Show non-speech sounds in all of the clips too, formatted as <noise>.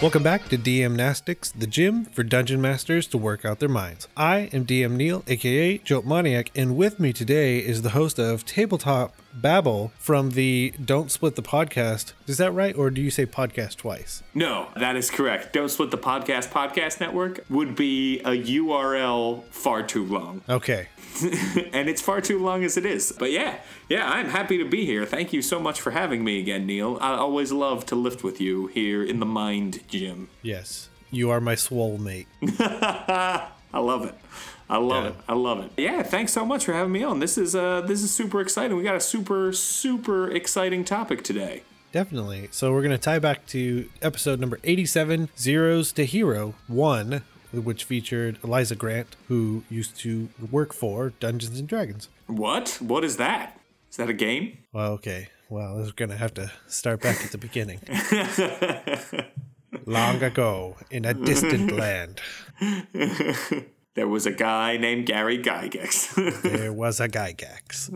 Welcome back to DM Nastics, the gym for dungeon masters to work out their minds. I am DM Neal, aka Joe Moniac, and with me today is the host of Tabletop Babble from the Don't Split the Podcast. Is that right, or do you say podcast twice? No, that is correct. Don't Split the Podcast Podcast Network would be a URL far too long. Okay. <laughs> and it's far too long as it is. But yeah, yeah, I'm happy to be here. Thank you so much for having me again, Neal. I always love to lift with you here in the Mind Gym. Yes, you are my swole mate. <laughs> I love it. I love Yeah. it. I love it. Yeah, thanks so much for having me on. This is uh this is super exciting. We got a super super exciting topic today. Definitely. So we're going to tie back to episode number 87, Zeros to Hero 1, which featured Elyssa Grant, who used to work for Dungeons and Dragons. What? What is that? Is that a game? Well, okay. Well, we're going to have to start back at the beginning. <laughs> Long ago, in a distant <laughs> land, <laughs> There was a guy named Gary Gygax. <laughs> there was a Gygax.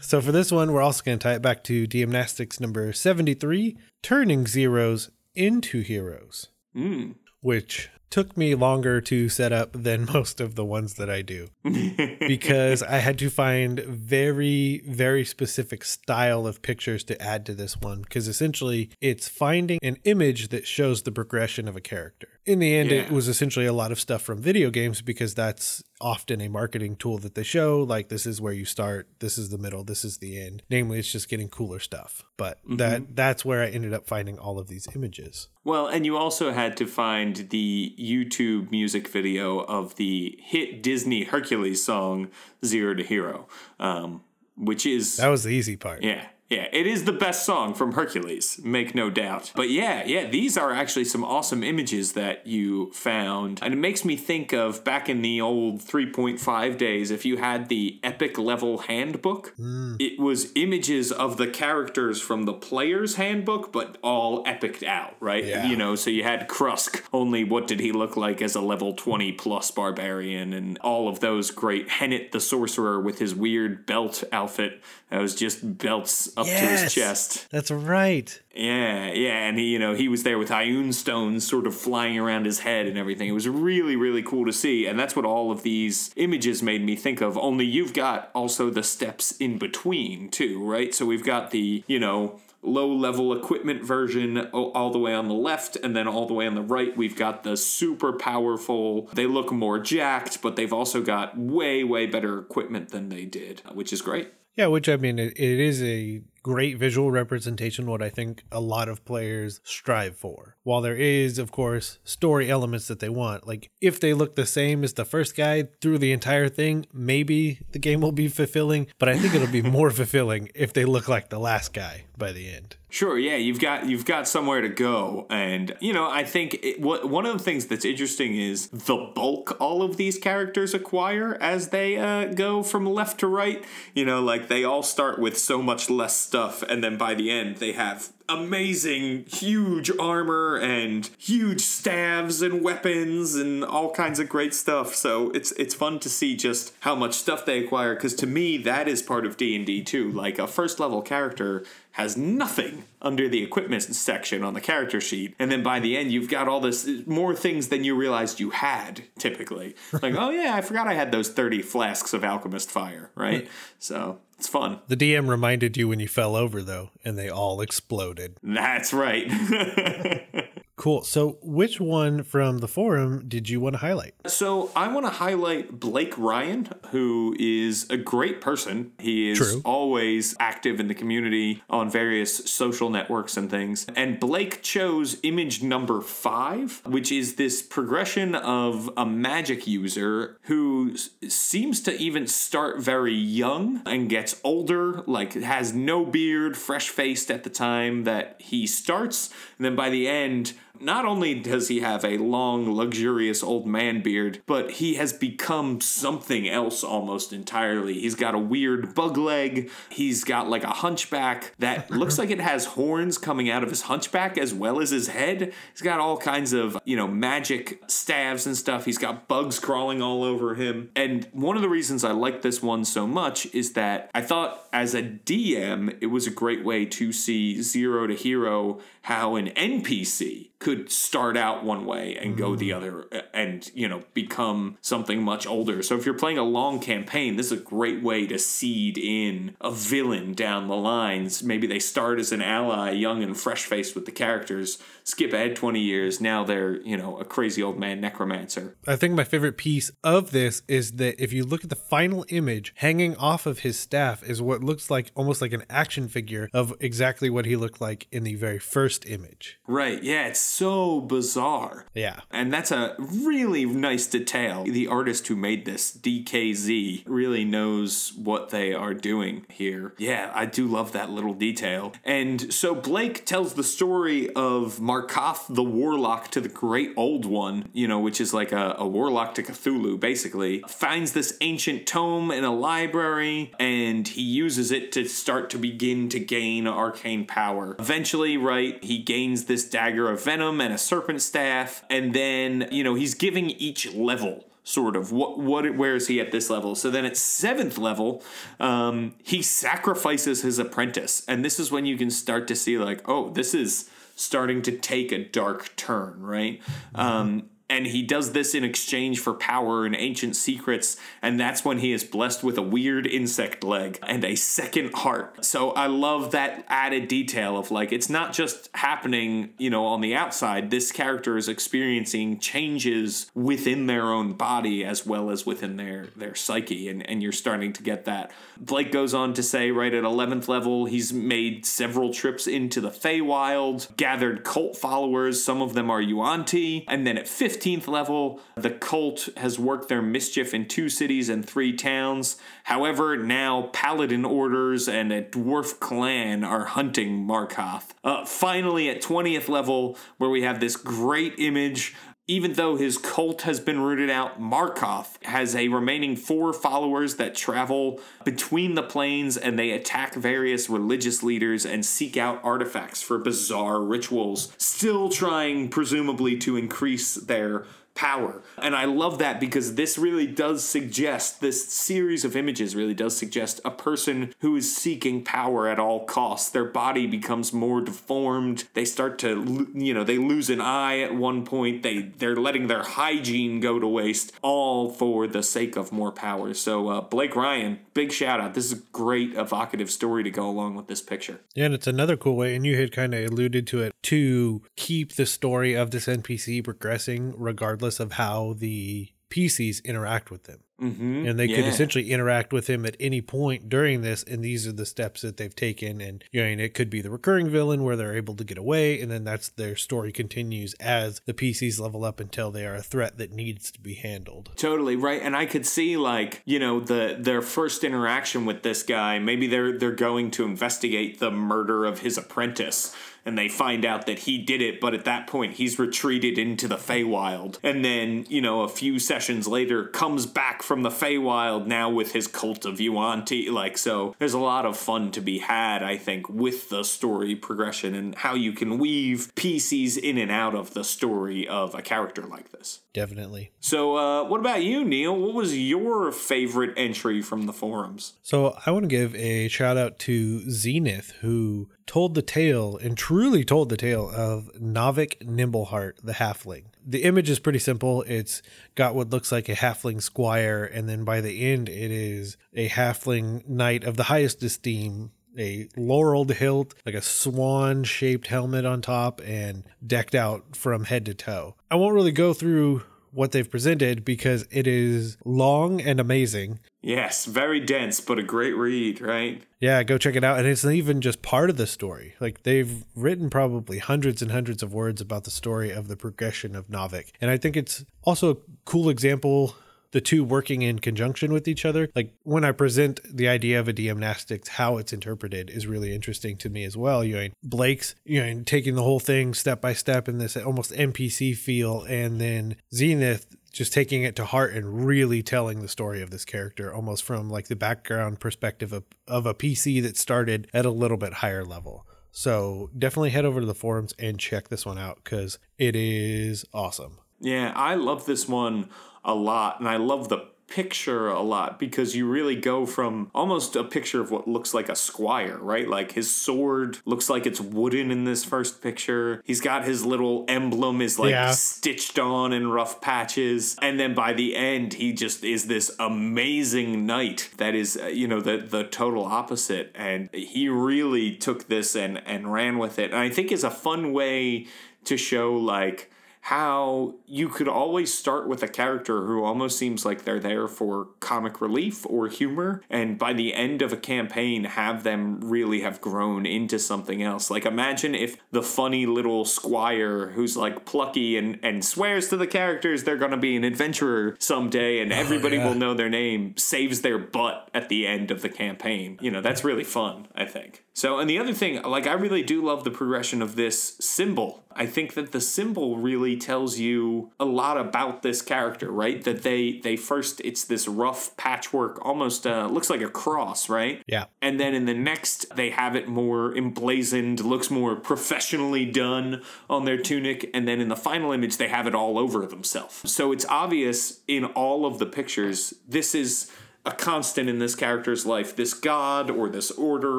so for this one, we're also going to tie it back to DM Nastics number 73, Turning Zeros into Heroes, hmm. which took me longer to set up than <laughs> most of the ones that I do <laughs> because I had to find very, very specific style of pictures to add to this one. Because essentially, it's finding an image that shows the progression of a character. In the end, it was essentially a lot of stuff from video games because that's often a marketing tool that they show. Like, this is where you start, this is the middle, this is the end. Namely, it's just getting cooler stuff. But mm-hmm. that that's where I ended up finding all of these images. well, and you also had to find the YouTube music video of the hit Disney Hercules song Zero to Hero, um, which is That was the easy part. Yeah, yeah, it is the best song from Hercules, make no doubt. But yeah, yeah, these are actually some awesome images that you found. And it makes me think of back in the old 3.5 days, if you had the epic level handbook, hmm. it was images of the characters from the player's handbook, but all epiced out, right? Yeah. You know, so you had Krusk, only what did he look like as a level 20 plus barbarian, and all of those great Hennet the sorcerer with his weird belt outfit that was just belts up to his chest. That's right. Yeah, yeah, and he, you know, he was there with Ioun stones sort of flying around his head and everything. It was really, really cool to see, and that's what all of these images made me think of. Only you've got also the steps in between too, right? So we've got the, you know, low level equipment version all the way on the left, and then all the way on the right, we've got the super powerful. They look more jacked, but they've also got way, way better equipment than they did, which is great. Yeah, which I mean, it, it is a great visual representation, what I think a lot of players strive for. While there is, of course, story elements that they want, like if they look the same as the first guy through the entire thing, maybe the game will be fulfilling, but I think it'll be <laughs> more fulfilling if they look like the last guy by the end. Sure, yeah, you've got you've got somewhere to go, and you know I think it, what one of the things that's interesting is the bulk all of these characters acquire as they uh, go from left to right. You know, like they all start with so much less stuff, and then by the end they have amazing, huge armor and huge staves and weapons and all kinds of great stuff. So it's it's fun to see just how much stuff they acquire. Because to me, that is part of D and D too. Like a first level character has nothing under the equipment section on the character sheet, and then by the end, you've got all this more things than you realized you had. Typically, like <laughs> oh yeah, I forgot I had those thirty flasks of alchemist fire. Right, so it's fun. The DM reminded you when you fell over, though, and they all exploded. That's right. <laughs> Cool. So, which one from the forum did you want to highlight? So I want to highlight Blake Ryan, who is a great person. He is True. always active in the community on various social networks and things. And Blake chose image number five, which is this progression of a magic user who seems to even start very young and gets older, like has no beard, fresh faced at the time that he starts. And then by the end, Not only does he have a long, luxurious old man beard, but he has become something else almost entirely. He's got a weird bug leg. He's got like a hunchback that <laughs> looks like it has horns coming out of his hunchback as well as his head. He's got all kinds of, you know, magic staves and stuff. He's got bugs crawling all over him. And one of the reasons I like this one so much is that I thought as a DM, it was a great way to see Zero to Hero how an NPC could start out one way and go the mm. other and you know become something much older. So if you're playing a long campaign this is a great way to seed in a villain down the lines. Maybe they start as an ally young and fresh faced with the characters skip ahead 20 years now they're you know a crazy old man necromancer. I think my favorite piece of this is that if you look at the final image hanging off of his staff is what looks like almost like an action figure of exactly what he looked like in the very first image. Right yeah it's so bizarre. Yeah. And that's a really nice detail. The artist who made this, DKZ, really knows what they are doing here. Yeah, I do love that little detail. And so Blake tells the story of Markoth the Warlock to the Great Old One, you know, which is like a, a warlock to Cthulhu, basically. Finds this ancient tome in a library and he uses it to start to begin to gain arcane power. Eventually, right, he gains this dagger of venom venom and a serpent staff, and then you know he's giving each level sort of. What what where is he at this level? So then at seventh level um, he sacrifices his apprentice. And this is when you can start to see like oh this is starting to take a dark turn right? Um, and he does this in exchange for power and ancient secrets. And that's when he is blessed with a weird insect leg and a second heart. So i love that added detail of like it's not just happening you know on the outside. This character is experiencing changes within their own body as well as within their their psyche. And and you're starting to get that. Blake goes on to say right at 11th level he's made several trips into the Feywild gathered cult followers. Some of them are yuan-ti and then at 15 15th level, the cult has worked their mischief in two cities and three towns. However, now paladin orders and a dwarf clan are hunting Markoth. Uh, finally, at 20th level, where we have this great image even though his cult has been rooted out, Markoth has a remaining four followers that travel between the planes and they attack various religious leaders and seek out artifacts for bizarre rituals, still trying, presumably, to increase their power. And I love that because this really does suggest, this series of images really does suggest a person who is seeking power at all costs. Their body becomes more deformed. They start to, you know, they lose an eye at one point. They, they're letting their hygiene go to waste, all for the sake of more power. So, uh, Blake Ryan, big shout out. This is a great evocative story to go along with this picture. Yeah, and it's another cool way, and you had kind of alluded to it, to keep the story of this NPC progressing regardless regardless of how the PCs interact with them. Mm-hmm. And they yeah. could essentially interact with him at any point during this. And these are the steps that they've taken. And, you know, and it could be the recurring villain where they're able to get away. And then that's their story continues as the PCs level up until they are a threat that needs to be handled. Totally. Right. And I could see like, you know, the their first interaction with this guy, maybe they're they're going to investigate the murder of his apprentice and they find out that he did it, but at that point he's retreated into the Feywild. And then, you know, a few sessions later comes back from the Feywild now with his cult of Yuan-ti. Like, so there's a lot of fun to be had, I think, with the story progression and how you can weave PCs in and out of the story of a character like this. Definitely. So, uh, what about you, Neal? What was your favorite entry from the forums? So, I want to give a shout out to Zenith, who told the tale and truly told the tale of Navik Nimbleheart, the halfling. The image is pretty simple. It's got what looks like a halfling squire, and then by the end, it is a halfling knight of the highest esteem a laureled hilt, like a swan shaped helmet on top, and decked out from head to toe. I won't really go through what they've presented because it is long and amazing. Yes, very dense, but a great read, right? Yeah, go check it out. And it's not even just part of the story. Like they've written probably hundreds and hundreds of words about the story of the progression of Novik. And I think it's also a cool example the two working in conjunction with each other. Like when I present the idea of a DM Nastics, how it's interpreted is really interesting to me as well. You know, Blake's, you know, taking the whole thing step by step in this almost NPC feel, and then Zenith just taking it to heart and really telling the story of this character almost from like the background perspective of, of a PC that started at a little bit higher level. So definitely head over to the forums and check this one out because it is awesome. Yeah, I love this one a lot, and I love the picture a lot because you really go from almost a picture of what looks like a squire, right? Like his sword looks like it's wooden in this first picture. He's got his little emblem is like yeah. stitched on in rough patches. And then by the end, he just is this amazing knight that is, uh, you know, the the total opposite. And he really took this and and ran with it. And I think is a fun way to show like how you could always start with a character who almost seems like they're there for comic relief or humor, and by the end of a campaign, have them really have grown into something else. Like, imagine if the funny little squire who's like plucky and, and swears to the characters they're going to be an adventurer someday, and oh, everybody yeah. will know their name, saves their butt at the end of the campaign. You know, that's really fun, I think. So, and the other thing, like, I really do love the progression of this symbol I think that the symbol really tells you a lot about this character, right? That they they first it's this rough patchwork, almost uh, looks like a cross, right? Yeah. And then in the next, they have it more emblazoned, looks more professionally done on their tunic, and then in the final image, they have it all over themselves. So it's obvious in all of the pictures. This is a constant in this character's life. This god or this order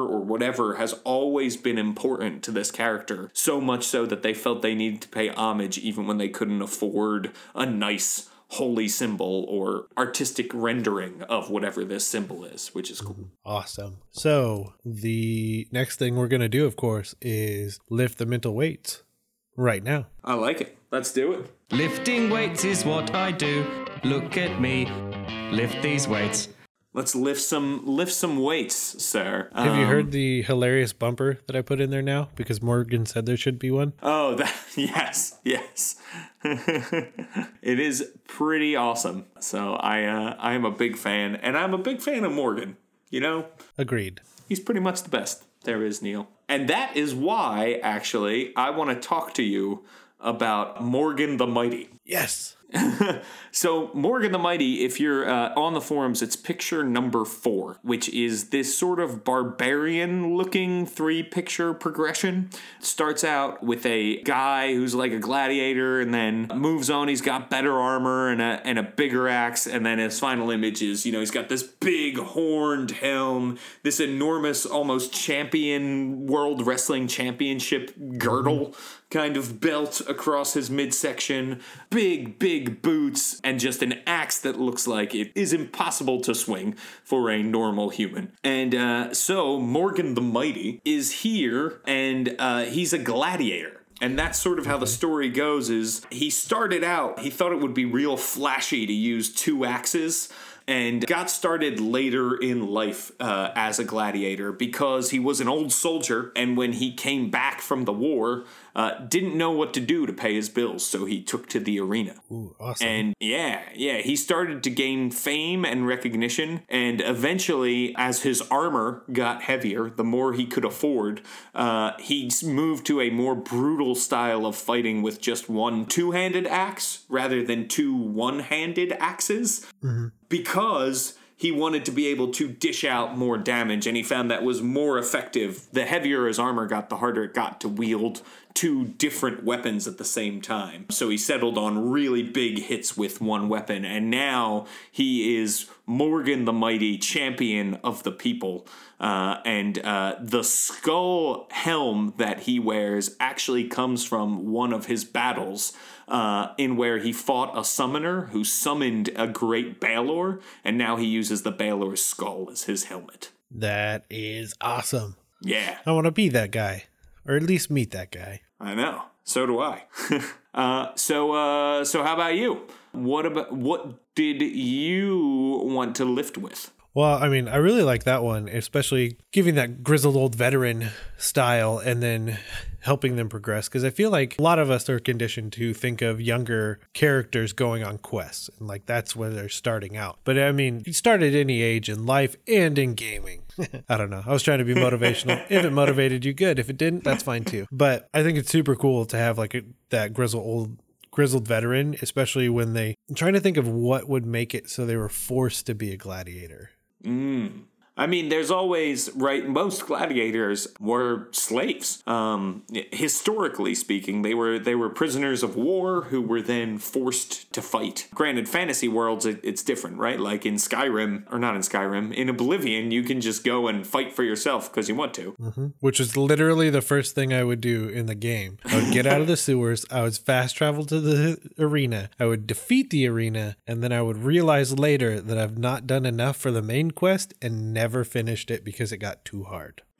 or whatever has always been important to this character, so much so that they felt they needed to pay homage even when they couldn't afford a nice holy symbol or artistic rendering of whatever this symbol is, which is cool. Awesome. So, the next thing we're going to do, of course, is lift the mental weights right now. I like it. Let's do it. Lifting weights is what I do. Look at me. Lift these weights. Let's lift some lift some weights, sir. Have um, you heard the hilarious bumper that I put in there now? Because Morgan said there should be one. Oh, that, <laughs> yes, yes. <laughs> it is pretty awesome. So I uh, I am a big fan, and I'm a big fan of Morgan. You know, agreed. He's pretty much the best there is, Neal. And that is why, actually, I want to talk to you about Morgan the Mighty. Yes. <laughs> so Morgan the Mighty, if you're uh, on the forums, it's picture number four, which is this sort of barbarian-looking three-picture progression. It starts out with a guy who's like a gladiator, and then moves on. He's got better armor and a and a bigger axe, and then his final image is, you know, he's got this big horned helm, this enormous, almost champion world wrestling championship girdle kind of belt across his midsection, big, big boots, and just an axe that looks like it is impossible to swing for a normal human. And uh, so Morgan the Mighty is here, and uh, he's a gladiator. And that's sort of how the story goes is he started out, he thought it would be real flashy to use two axes and got started later in life uh, as a gladiator because he was an old soldier and when he came back from the war uh, didn't know what to do to pay his bills, so he took to the arena. Ooh, awesome. And yeah, yeah, he started to gain fame and recognition, and eventually, as his armor got heavier, the more he could afford, uh, he moved to a more brutal style of fighting with just one two handed axe rather than two one handed axes. Mm-hmm. Because he wanted to be able to dish out more damage, and he found that was more effective. The heavier his armor got, the harder it got to wield two different weapons at the same time. So he settled on really big hits with one weapon, and now he is Morgan the Mighty, champion of the people. Uh, and uh, the skull helm that he wears actually comes from one of his battles uh, in where he fought a summoner who summoned a great Balor, and now he uses the Balor's skull as his helmet. That is awesome. Yeah. I want to be that guy, or at least meet that guy. I know. So do I. <laughs> uh, so, uh, so how about you? What about what did you want to lift with? Well, I mean, I really like that one, especially giving that grizzled old veteran style and then helping them progress. Because I feel like a lot of us are conditioned to think of younger characters going on quests, and like that's where they're starting out. But I mean, you start at any age in life and in gaming. <laughs> I don't know. I was trying to be motivational. if it motivated you, good. If it didn't, that's fine too. But I think it's super cool to have like a, that grizzled old grizzled veteran, especially when they. I'm trying to think of what would make it so they were forced to be a gladiator. Mm. I mean, there's always, right, most gladiators were slaves. Um, historically speaking, they were they were prisoners of war who were then forced to fight. Granted, fantasy worlds, it, it's different, right? Like in Skyrim, or not in Skyrim, in Oblivion, you can just go and fight for yourself because you want to. Mm-hmm. Which is literally the first thing I would do in the game. I would get out of the sewers, I would fast travel to the arena, I would defeat the arena, and then I would realize later that I've not done enough for the main quest and never never finished it because it got too hard. <laughs>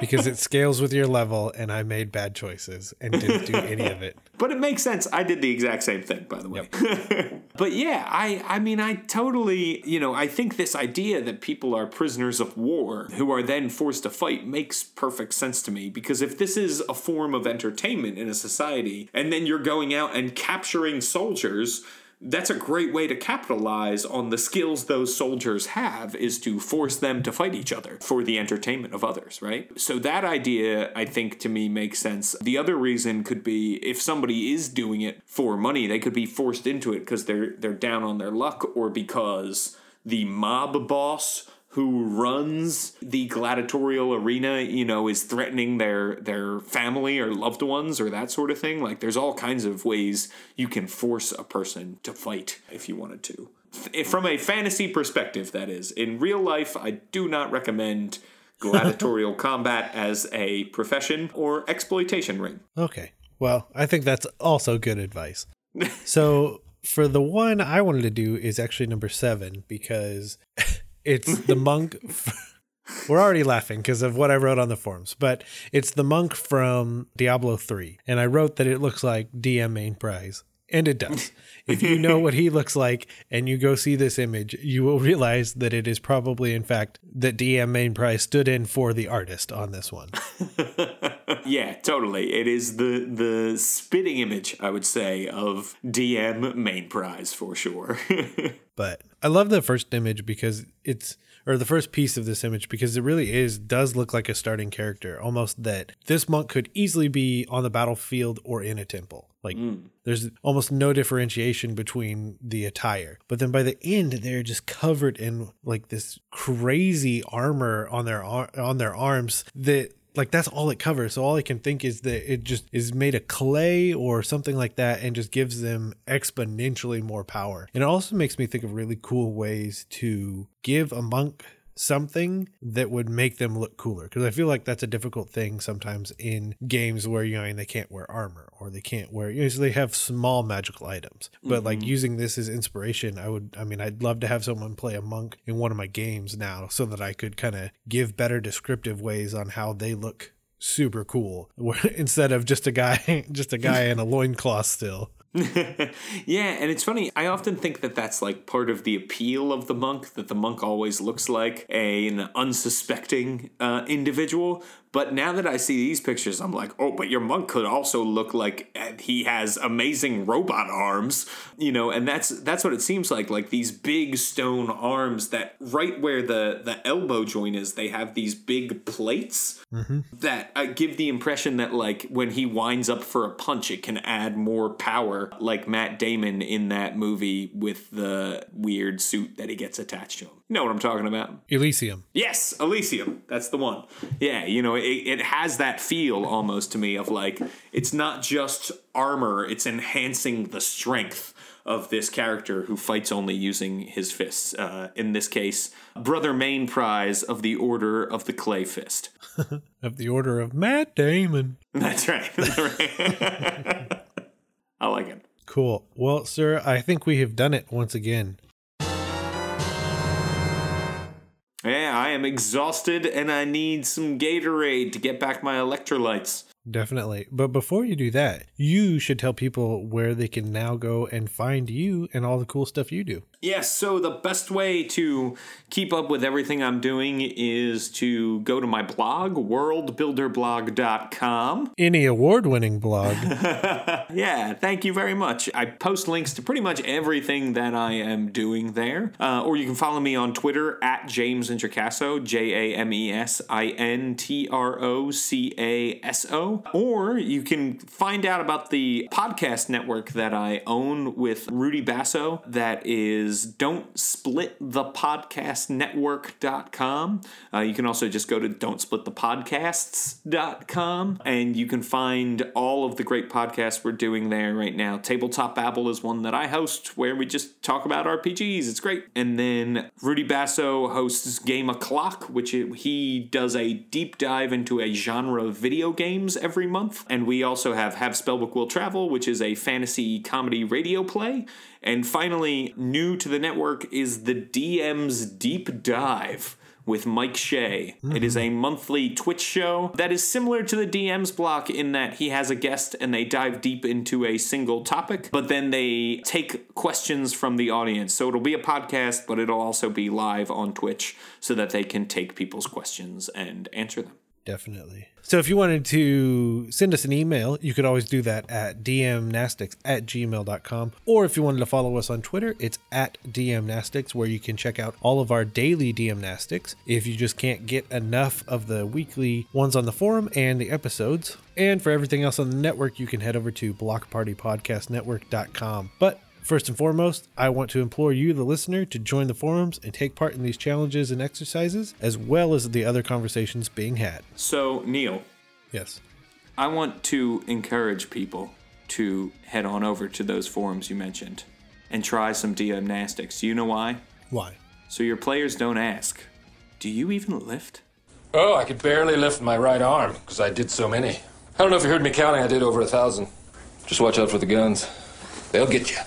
because it scales with your level, and I made bad choices and didn't do any of it. <laughs> But it makes sense. I did the exact same thing, by the way. Yep. <laughs> but yeah, I I mean, I totally, you know, I think this idea that people are prisoners of war who are then forced to fight makes perfect sense to me because if this is a form of entertainment in a society, and then you're going out and capturing soldiers that's a great way to capitalize on the skills those soldiers have is to force them to fight each other for the entertainment of others right? So that idea i think to me makes sense. The other reason could be if somebody is doing it for money they could be forced into it because they're they're down on their luck or because the mob boss who runs the gladiatorial arena, you know, is threatening their their family or loved ones or that sort of thing. Like there's all kinds of ways you can force a person to fight if you wanted to. From a fantasy perspective, that is. In real life, I do not recommend <laughs> gladiatorial combat as a profession or exploitation ring. Okay. Well, I think that's also good advice. <laughs> so for the one I wanted to do is actually number seven because <laughs> it's the monk. <laughs> We're already laughing because of what I wrote on the forums, but it's the monk from Diablo 3. And I wrote that it looks like DM main prize. And it does. if you know what he looks like and you go see this image, you will realize that it is probably, in fact, that DM main prize stood in for the artist on this one. <laughs> yeah, totally. It is the the spitting image, I would say, of DM main prize for sure. <laughs> but I love the first image because it's or the first piece of this image because it really is does look like a starting character almost that this monk could easily be on the battlefield or in a temple like mm. there's almost no differentiation between the attire but then by the end they're just covered in like this crazy armor on their on their arms that like that's all it covers. So all I can think is that it just is made of clay or something like that and just gives them exponentially more power. And it also makes me think of really cool ways to give a monk something that would make them look cooler. Because i feel like that's a difficult thing sometimes in games where you know they can't wear armor or they can't wear you know so they have small magical items. But mm-hmm. like using this as inspiration i would i mean i'd love to have someone play a monk in one of my games now so that i could kind of give better descriptive ways on how they look super cool <laughs> instead of just a guy <laughs> just a guy in a loincloth still <laughs> yeah, and it's funny. I often think that that's like part of the appeal of the monk, that the monk always looks like a, an unsuspecting uh, individual. But now that I see these pictures, I'm like, oh, but your monk could also look like uh, he has amazing robot arms, you know, and that's that's what it seems like. Like these big stone arms that right where the the elbow joint is, they have these big plates mm-hmm. that uh, give the impression that like when he winds up for a punch, it can add more power, like Matt Damon in that movie with the weird suit that he gets attached to him. You know what I'm talking about? Elysium. Yes, Elysium. That's the one. Yeah, you know, it, it has that feel almost to me of like it's not just armor, it's enhancing the strength of this character who fights only using his fists. Uh, in this case, Brother Main Prize of the Order of the Clay Fist. <laughs> of the Order of Matt Damon. <laughs> That's right. <laughs> I like it. Cool. Well, sir, I think we have done it once again. Yeah, I am exhausted and I need some Gatorade to get back my electrolytes. Definitely. But before you do that, you should tell people where they can now go and find you and all the cool stuff you do. Yes, so the best way to keep up with everything I'm doing is to go to my blog, worldbuilderblog.com. Any award winning blog. <laughs> yeah, thank you very much. I post links to pretty much everything that I am doing there. Uh, or you can follow me on Twitter at James Introcaso, J A M E S I N T R O C A S O. Or you can find out about the podcast network that I own with Rudy Basso that is don't split the podcast network.com. Uh, you can also just go to don't split the podcasts.com and you can find all of the great podcasts we're doing there right now. Tabletop Babble is one that I host where we just talk about RPGs. It's great. And then Rudy Basso hosts Game O'Clock, which it, he does a deep dive into a genre of video games every month. And we also have Have Spellbook Will Travel, which is a fantasy comedy radio play. And finally, new to the network is the DM's Deep Dive with Mike Shea. Mm-hmm. It is a monthly Twitch show that is similar to the DM's block in that he has a guest and they dive deep into a single topic, but then they take questions from the audience. So it'll be a podcast, but it'll also be live on Twitch so that they can take people's questions and answer them. Definitely. So if you wanted to send us an email, you could always do that at dmnastics at gmail.com. Or if you wanted to follow us on Twitter, it's at dmnastics, where you can check out all of our daily dmnastics if you just can't get enough of the weekly ones on the forum and the episodes. And for everything else on the network, you can head over to blockpartypodcastnetwork.com. But First and foremost, I want to implore you, the listener, to join the forums and take part in these challenges and exercises, as well as the other conversations being had. So, Neal. Yes. I want to encourage people to head on over to those forums you mentioned and try some gymnastics. You know why? Why? So your players don't ask, Do you even lift? Oh, I could barely lift my right arm because I did so many. I don't know if you heard me counting, I did over a thousand. Just watch out for the guns. They'll get you.